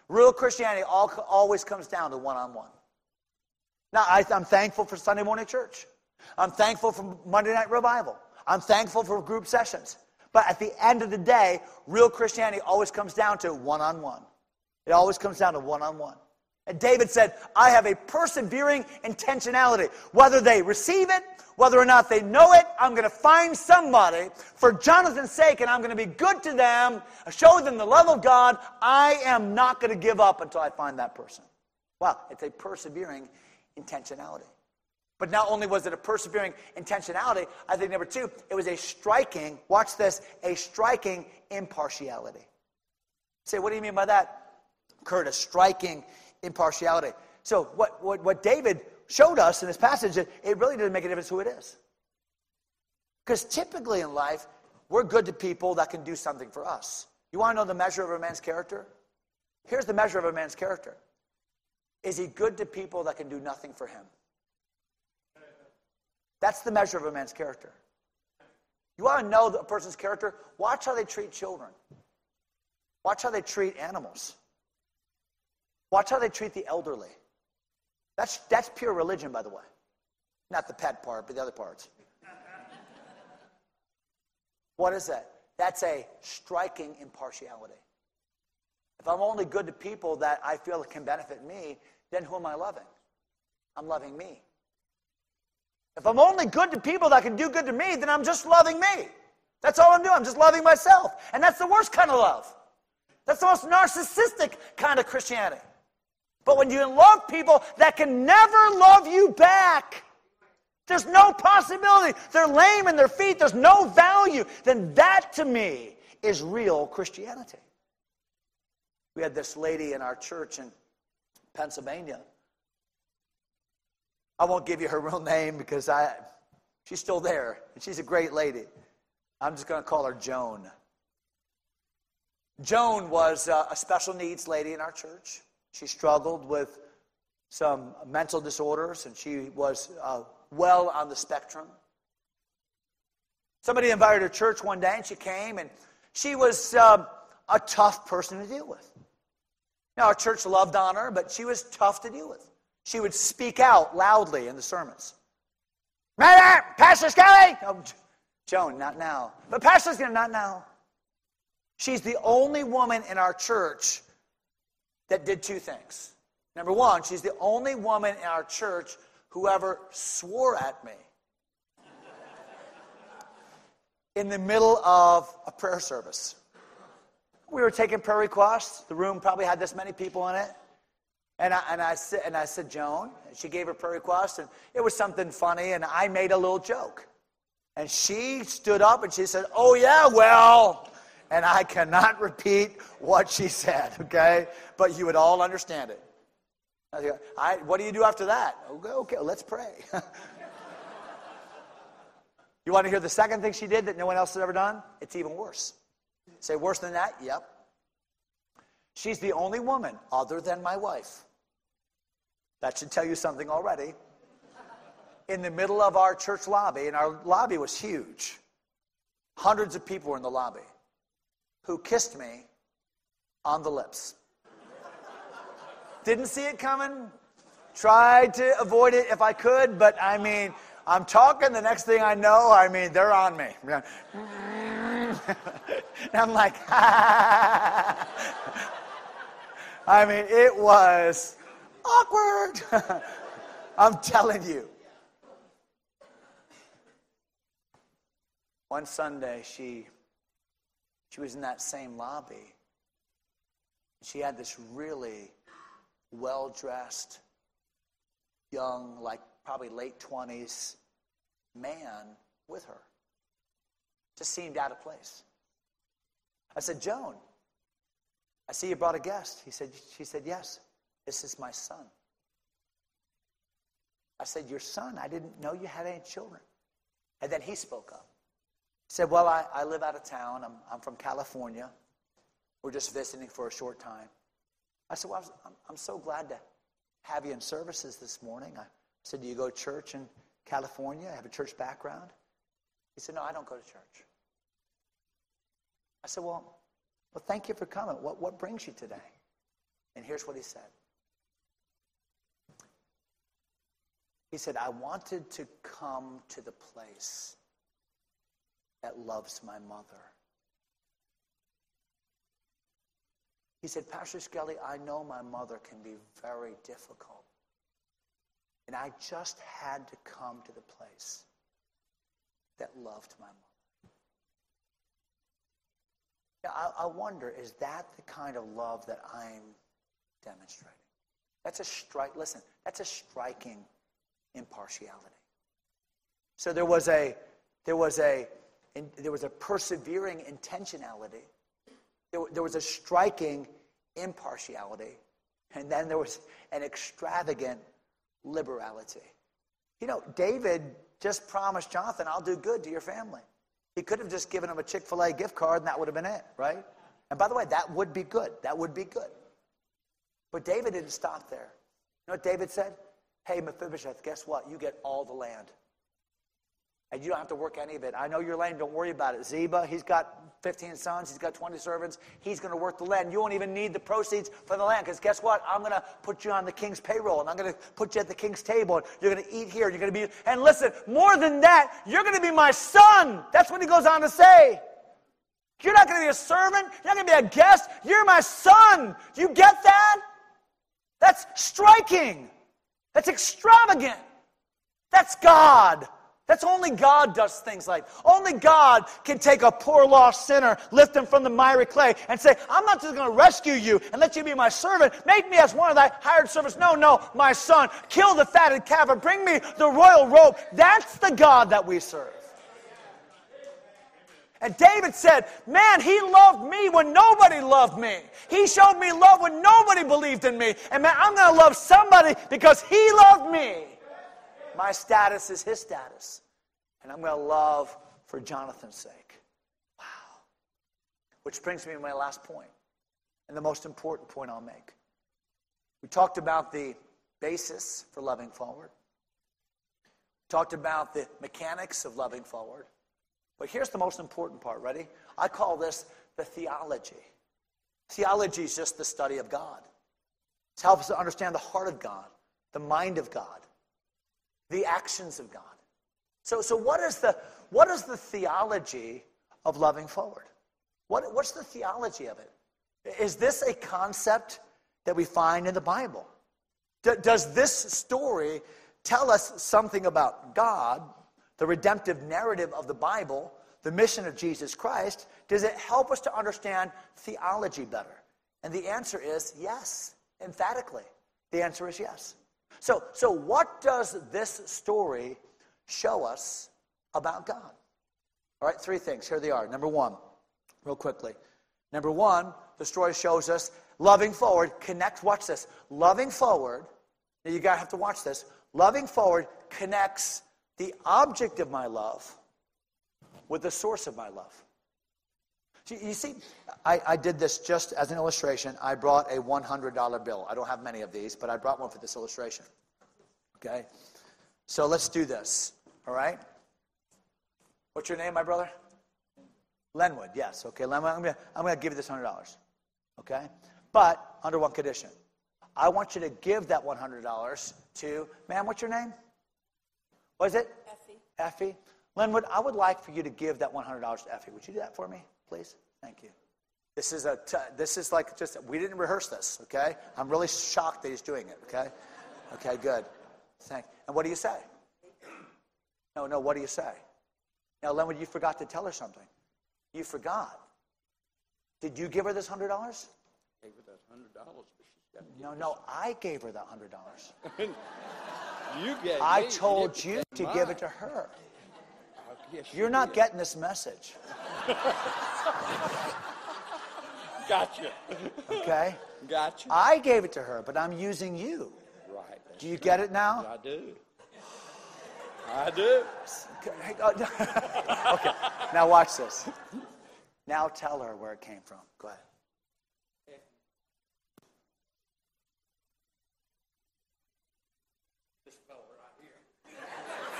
Real Christianity all, always comes down to one on one. Now, I, I'm thankful for Sunday morning church. I'm thankful for Monday night revival. I'm thankful for group sessions. But at the end of the day, real Christianity always comes down to one on one. It always comes down to one on one. And David said, I have a persevering intentionality. Whether they receive it, whether or not they know it, I'm going to find somebody for Jonathan's sake and I'm going to be good to them, show them the love of God. I am not going to give up until I find that person. Wow, it's a persevering intentionality. But not only was it a persevering intentionality, I think number two, it was a striking, watch this, a striking impartiality. Say, what do you mean by that? Kurt, a striking impartiality. So, what, what, what David showed us in this passage, it, it really doesn't make a difference who it is. Because typically in life, we're good to people that can do something for us. You want to know the measure of a man's character? Here's the measure of a man's character Is he good to people that can do nothing for him? That's the measure of a man's character. You want to know a person's character? Watch how they treat children. Watch how they treat animals. Watch how they treat the elderly. That's, that's pure religion, by the way. Not the pet part, but the other parts. what is that? That's a striking impartiality. If I'm only good to people that I feel can benefit me, then who am I loving? I'm loving me. If I'm only good to people that can do good to me, then I'm just loving me. That's all I'm doing. I'm just loving myself. And that's the worst kind of love. That's the most narcissistic kind of Christianity. But when you love people that can never love you back, there's no possibility. They're lame in their feet, there's no value. Then that to me is real Christianity. We had this lady in our church in Pennsylvania I won't give you her (laughs) real name because I, she's still there, and she's a great lady. I'm just going to call her Joan. Joan was uh, a special needs lady in our church. She struggled with some mental disorders, and she was uh, well on the spectrum. Somebody invited her to church one day, and she came, and she was um, a tough person to deal with. Now, our church loved on her, but she was tough to deal with. She would speak out loudly in the sermons. Matter, Pastor Skelly! Oh, Joan, not now. But Pastor Skelly, not now. She's the only woman in our church that did two things. Number one, she's the only woman in our church who ever swore at me in the middle of a prayer service. We were taking prayer requests. The room probably had this many people in it. And I, and, I and I said, Joan, she gave her prayer request, and it was something funny, and I made a little joke. And she stood up and she said, Oh, yeah, well, and I cannot repeat what she said, okay? But you would all understand it. I, what do you do after that? Okay, okay let's pray. (laughs) you want to hear the second thing she did that no one else has ever done? It's even worse. Say, worse than that? Yep. She's the only woman, other than my wife, that should tell you something already. in the middle of our church lobby, and our lobby was huge. Hundreds of people were in the lobby who kissed me on the lips. Didn't see it coming, tried to avoid it if I could, but I mean, I'm talking, the next thing I know, I mean, they're on me. (laughs) and I'm like, (laughs) I mean, it was awkward. (laughs) I'm telling you. One Sunday, she, she was in that same lobby. She had this really well dressed, young, like probably late 20s man with her. Just seemed out of place. I said, Joan, I see you brought a guest. He said, she said, Yes, this is my son. I said, Your son? I didn't know you had any children. And then he spoke up said, Well, I, I live out of town. I'm, I'm from California. We're just visiting for a short time. I said, Well, I'm, I'm so glad to have you in services this morning. I said, Do you go to church in California? I have a church background. He said, No, I don't go to church. I said, Well, well thank you for coming. What, what brings you today? And here's what he said. He said, I wanted to come to the place that loves my mother. He said, Pastor Skelly, I know my mother can be very difficult. And I just had to come to the place that loved my mother. Now, I, I wonder, is that the kind of love that I'm demonstrating? That's a strike. Listen, that's a striking impartiality. So there was a there was a and there was a persevering intentionality. There, there was a striking impartiality. And then there was an extravagant liberality. You know, David just promised Jonathan, I'll do good to your family. He could have just given him a Chick fil A gift card and that would have been it, right? And by the way, that would be good. That would be good. But David didn't stop there. You know what David said? Hey, Mephibosheth, guess what? You get all the land. And you don't have to work any of it. I know you're lame. Don't worry about it. Ziba, he's got 15 sons. He's got 20 servants. He's going to work the land. You won't even need the proceeds for the land because guess what? I'm going to put you on the king's payroll and I'm going to put you at the king's table. And you're going to eat here. You're going to be. And listen, more than that, you're going to be my son. That's what he goes on to say. You're not going to be a servant. You're not going to be a guest. You're my son. You get that? That's striking. That's extravagant. That's God. That's only God does things like. Only God can take a poor lost sinner, lift him from the miry clay, and say, I'm not just going to rescue you and let you be my servant. Make me as one of thy hired servants. No, no, my son. Kill the fatted calf and bring me the royal robe. That's the God that we serve. And David said, Man, he loved me when nobody loved me. He showed me love when nobody believed in me. And man, I'm going to love somebody because he loved me. My status is his status. And I'm going to love for Jonathan's sake. Wow. Which brings me to my last point, and the most important point I'll make. We talked about the basis for loving forward. We talked about the mechanics of loving forward. But here's the most important part. Ready? I call this the theology. Theology is just the study of God. It helps us understand the heart of God, the mind of God, the actions of God. So, so what, is the, what is the theology of loving forward? What, what's the theology of it? Is this a concept that we find in the Bible? D- does this story tell us something about God, the redemptive narrative of the Bible, the mission of Jesus Christ? Does it help us to understand theology better? And the answer is yes, emphatically. The answer is yes. So, so what does this story show us about God? All right, three things. Here they are. Number one, real quickly. Number one, the story shows us loving forward. Connect, watch this. Loving forward, now you gotta have to watch this. Loving forward connects the object of my love with the source of my love. You see, I, I, did this just as an illustration. I brought a $100 bill. I don't have many of these, but I brought one for this illustration. Okay? So let's do this, all right? What's your name, my brother? Lenwood, yes. Okay, Lenwood, I'm going to I'm gonna give you this $100, okay? But under one condition. I want you to give that $100 to, ma'am, what's your name? What is it? Effie. Effie. Lenwood, I would like for you to give that $100 to Effie. Would you do that for me, please? Thank you. This is a t- this is like just we didn't rehearse this, okay? I'm really shocked that he's doing it, okay? Okay, good. Thank. And what do you say? No, no. What do you say? Now, Lenwood, you forgot to tell her something. You forgot. Did you give her this hundred dollars? Gave her that hundred dollars, but she's got to No, no. I gave her that hundred dollars. (laughs) You gave I told didn't you to mine. give it to her. Yes, you You're not did. getting this message, Gotcha. okay? Gotcha. I gave it to her, but I'm using you. right. Do you get it now? I do. I do. Okay, (laughs) okay, now watch this. Now tell her where it came from. Go ahead.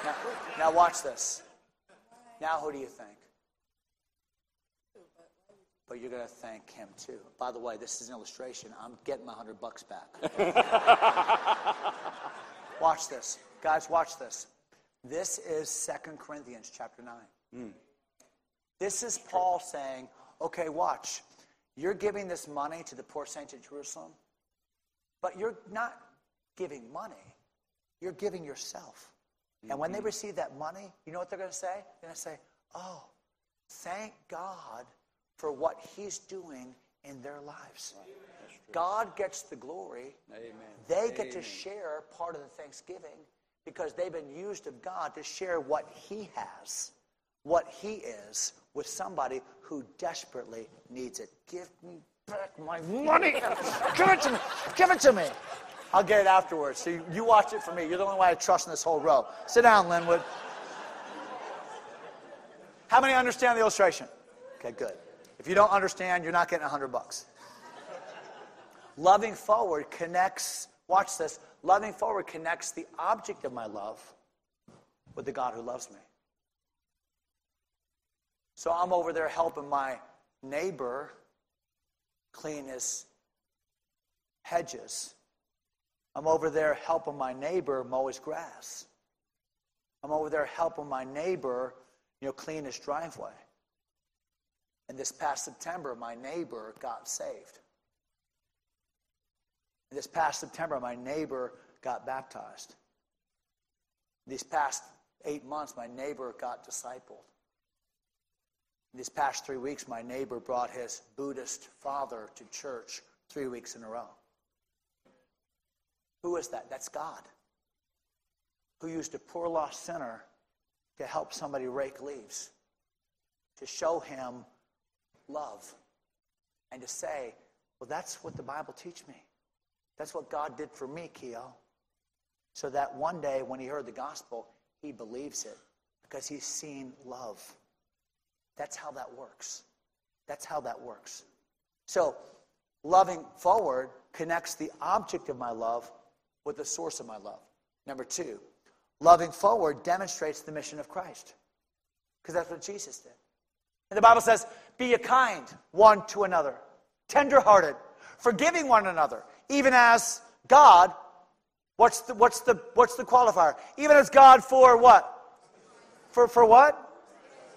Now, now watch this. Now who do you think? But you're going to thank him too. By the way, this is an illustration. I'm getting my hundred bucks back. (laughs) watch this, guys. Watch this. This is Second Corinthians chapter nine. Hmm. This is Paul saying, "Okay, watch. You're giving this money to the poor saints at Jerusalem, but you're not giving money. You're giving yourself. And when they receive that money, you know what they're going to say? They're going to say, "Oh, thank God for what He's doing in their lives. God gets the glory. Amen. They get to share part of the Thanksgiving because they've been used of God to share what He has, what He is, with somebody who desperately needs it. Give me back my money. (laughs) Give it to me. Give it to me. I'll get it afterwards. So you, you watch it for me. You're the only one I trust in this whole row. Sit down, Linwood. How many understand the illustration? Okay, good. If you don't understand, you're not getting a hundred bucks. Loving forward connects, watch this, loving forward connects the object of my love with the God who loves me. So I'm over there helping my neighbor clean his hedges. I'm over there helping my neighbor mow his grass. I'm over there helping my neighbor, you know, clean his driveway. And this past September, my neighbor got saved. And this past September, my neighbor got baptized. These past eight months, my neighbor got discipled. These past three weeks, my neighbor brought his Buddhist father to church three weeks in a row. Who is that? That's God, who used a poor lost sinner to help somebody rake leaves, to show him love, and to say, Well, that's what the Bible teaches me. That's what God did for me, Keo. So that one day when he heard the gospel, he believes it because he's seen love. That's how that works. That's how that works. So, loving forward connects the object of my love with the source of my love. Number two, loving forward demonstrates the mission of Christ because that's what Jesus did. And the Bible says, be a kind one to another, tenderhearted, forgiving one another, even as God, what's the, what's the, what's the qualifier? Even as God for what? For, for what?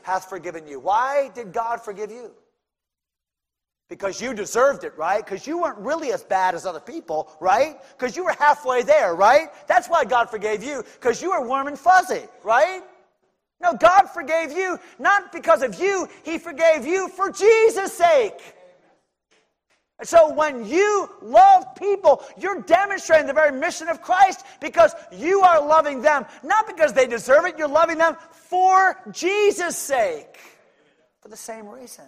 Hath forgiven you. Why did God forgive you? Because you deserved it, right? Because you weren't really as bad as other people, right? Because you were halfway there, right? That's why God forgave you, because you were warm and fuzzy, right? No, God forgave you not because of you, He forgave you for Jesus' sake. And so when you love people, you're demonstrating the very mission of Christ because you are loving them, not because they deserve it, you're loving them for Jesus' sake. For the same reason.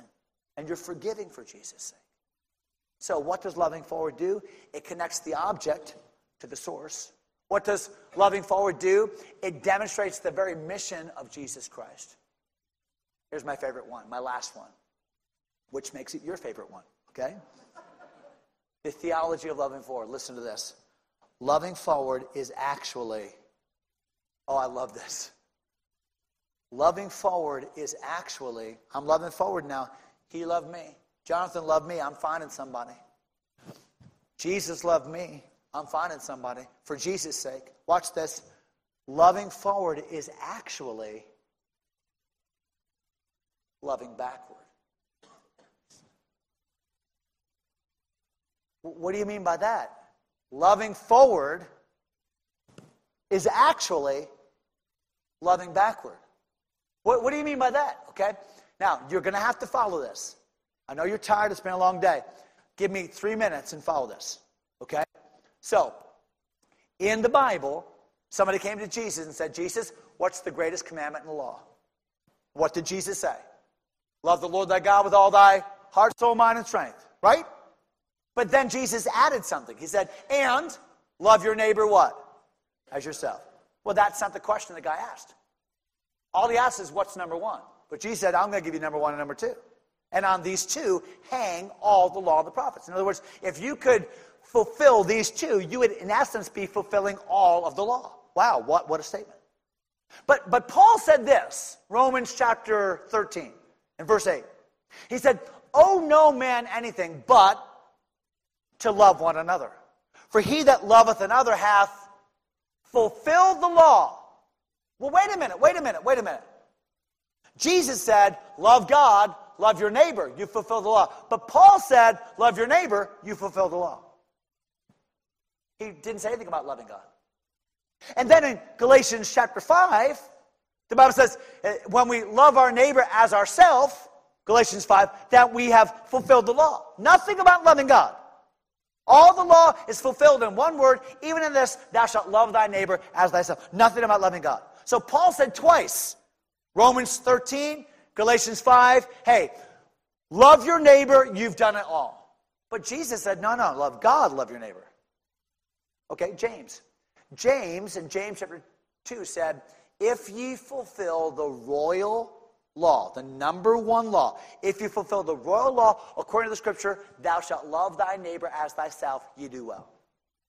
And you're forgiving for Jesus' sake. So, what does loving forward do? It connects the object to the source. What does loving forward do? It demonstrates the very mission of Jesus Christ. Here's my favorite one, my last one, which makes it your favorite one, okay? The theology of loving forward. Listen to this. Loving forward is actually Oh, I love this. Loving forward is actually, I'm loving forward now. He loved me. Jonathan loved me. I'm finding somebody. Jesus loved me. I'm finding somebody for Jesus' sake. Watch this. Loving forward is actually loving backward. What do you mean by that? Loving forward is actually loving backward. What, what do you mean by that? Okay? Now, you're going to have to follow this. I know you're tired, it's been a long day. Give me three minutes and follow this. Okay? So, in the Bible, somebody came to Jesus and said, Jesus, what's the greatest commandment in the law? What did Jesus say? Love the Lord thy God with all thy heart, soul, mind, and strength. Right? But then Jesus added something. He said, and love your neighbor what? As yourself. Well, that's not the question the guy asked. All he asked is, what's number one? But Jesus said, I'm going to give you number one and number two. And on these two hang all the law of the prophets. In other words, if you could fulfill these two, you would, in essence, be fulfilling all of the law. Wow, what, what a statement. But, but Paul said this, Romans chapter 13, and verse 8. He said, Owe no man anything but to love one another. For he that loveth another hath fulfilled the law. Well, wait a minute, wait a minute, wait a minute. Jesus said, Love God, love your neighbor, you fulfill the law. But Paul said, Love your neighbor, you fulfill the law. He didn't say anything about loving God. And then in Galatians chapter 5, the Bible says, eh, when we love our neighbor as ourself, Galatians 5, that we have fulfilled the law. Nothing about loving God. All the law is fulfilled in one word, even in this, thou shalt love thy neighbor as thyself. Nothing about loving God. So Paul said twice, Romans 13, Galatians 5, hey, love your neighbor, you've done it all. But Jesus said, no, no, love God, love your neighbor. Okay, James. James in James chapter 2 said, if ye fulfill the royal law, the number one law, if you fulfill the royal law according to the scripture, thou shalt love thy neighbor as thyself, you do well.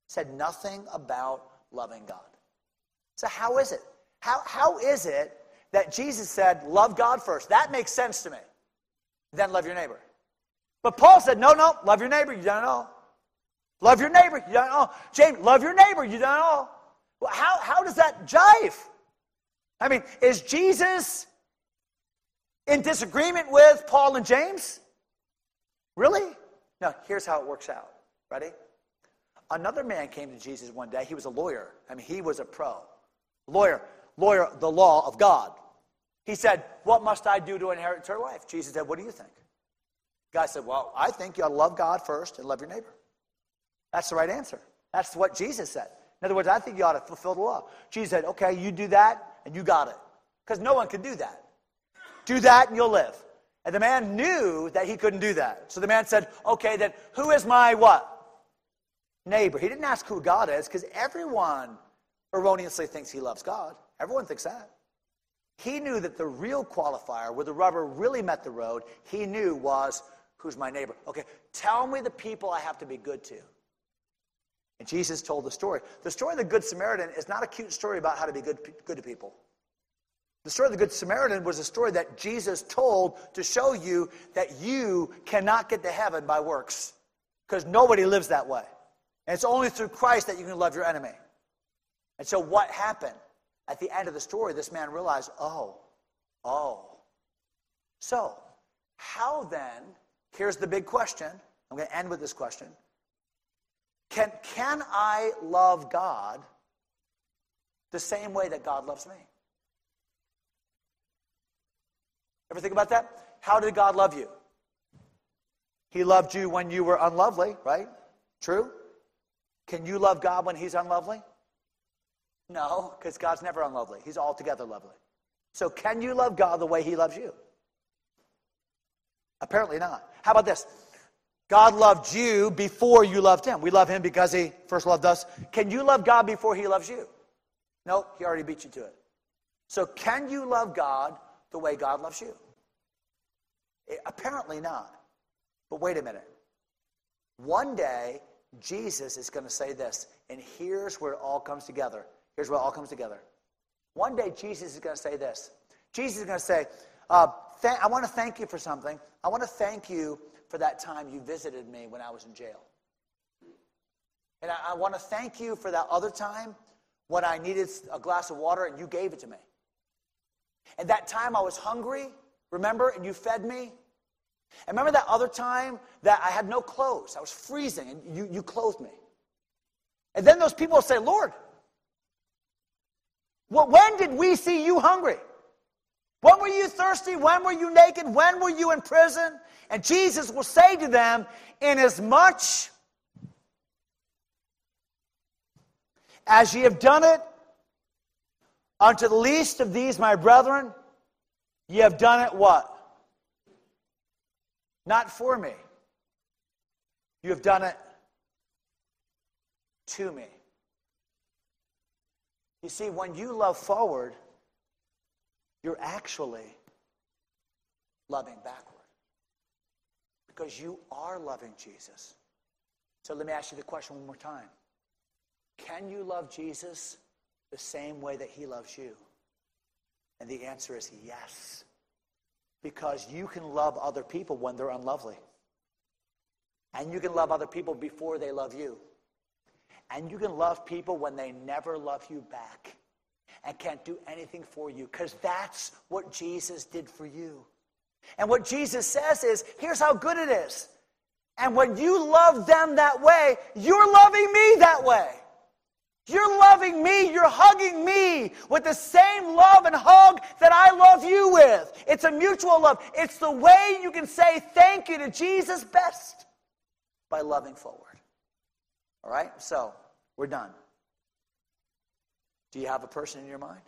Said nothing about loving God. So, how is it? How, how is it that Jesus said, love God first? That makes sense to me. Then love your neighbor. But Paul said, no, no, love your neighbor, you don't know. Love your neighbor, you don't know. James, love your neighbor, you don't know. Well, how, how does that jive? I mean, is Jesus in disagreement with Paul and James? Really? No, here's how it works out. Ready? Another man came to Jesus one day. He was a lawyer. I mean, he was a pro. Lawyer, lawyer, the law of God. He said, What must I do to inherit eternal life? Jesus said, What do you think? The guy said, Well, I think you ought to love God first and love your neighbor. That's the right answer. That's what Jesus said. In other words, I think you ought to fulfill the law. Jesus said, Okay, you do that and you got it. Because no one can do that. Do that and you'll live. And the man knew that he couldn't do that. So the man said, okay, then who is my what? Neighbor. He didn't ask who God is because everyone erroneously thinks he loves God. Everyone thinks that. He knew that the real qualifier, where the rubber really met the road, he knew was who's my neighbor. Okay, tell me the people I have to be good to. And Jesus told the story. The story of the Good Samaritan is not a cute story about how to be good, good to people. The story of the Good Samaritan was a story that Jesus told to show you that you cannot get to heaven by works because nobody lives that way. And it's only through Christ that you can love your enemy. And so, what happened? At the end of the story, this man realized, oh, oh. So, how then, here's the big question. I'm going to end with this question. Can, can I love God the same way that God loves me? Ever think about that? How did God love you? He loved you when you were unlovely, right? True? Can you love God when He's unlovely? No, because God's never unlovely. He's altogether lovely. So, can you love God the way He loves you? Apparently not. How about this? God loved you before you loved Him. We love Him because He first loved us. Can you love God before He loves you? No, He already beat you to it. So, can you love God the way God loves you? Eh, apparently not. But wait a minute. One day, Jesus is going to say this, and here's where it all comes together. Here's where it all comes together. One day, Jesus is going to say this. Jesus is going to say, uh, th- I want to thank you for something. I want to thank you for that time you visited me when I was in jail. And I, I want to thank you for that other time when I needed a glass of water and you gave it to me. And that time I was hungry, remember, and you fed me. And remember that other time that I had no clothes, I was freezing, and you, you clothed me. And then those people will say, Lord, when did we see you hungry? When were you thirsty? When were you naked? When were you in prison? And Jesus will say to them, Inasmuch as ye have done it unto the least of these my brethren, ye have done it what? Not for me. You have done it to me. You see, when you love forward, you're actually loving backward. Because you are loving Jesus. So let me ask you the question one more time Can you love Jesus the same way that he loves you? And the answer is yes. Because you can love other people when they're unlovely. And you can love other people before they love you. And you can love people when they never love you back and can't do anything for you because that's what Jesus did for you. And what Jesus says is here's how good it is. And when you love them that way, you're loving me that way. You're loving me, you're hugging me with the same love and hug that I love you with. It's a mutual love. It's the way you can say thank you to Jesus best by loving forward. All right? So, we're done. Do you have a person in your mind?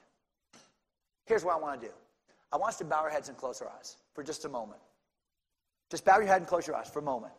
Here's what I want to do I want us to bow our heads and close our eyes for just a moment. Just bow your head and close your eyes for a moment.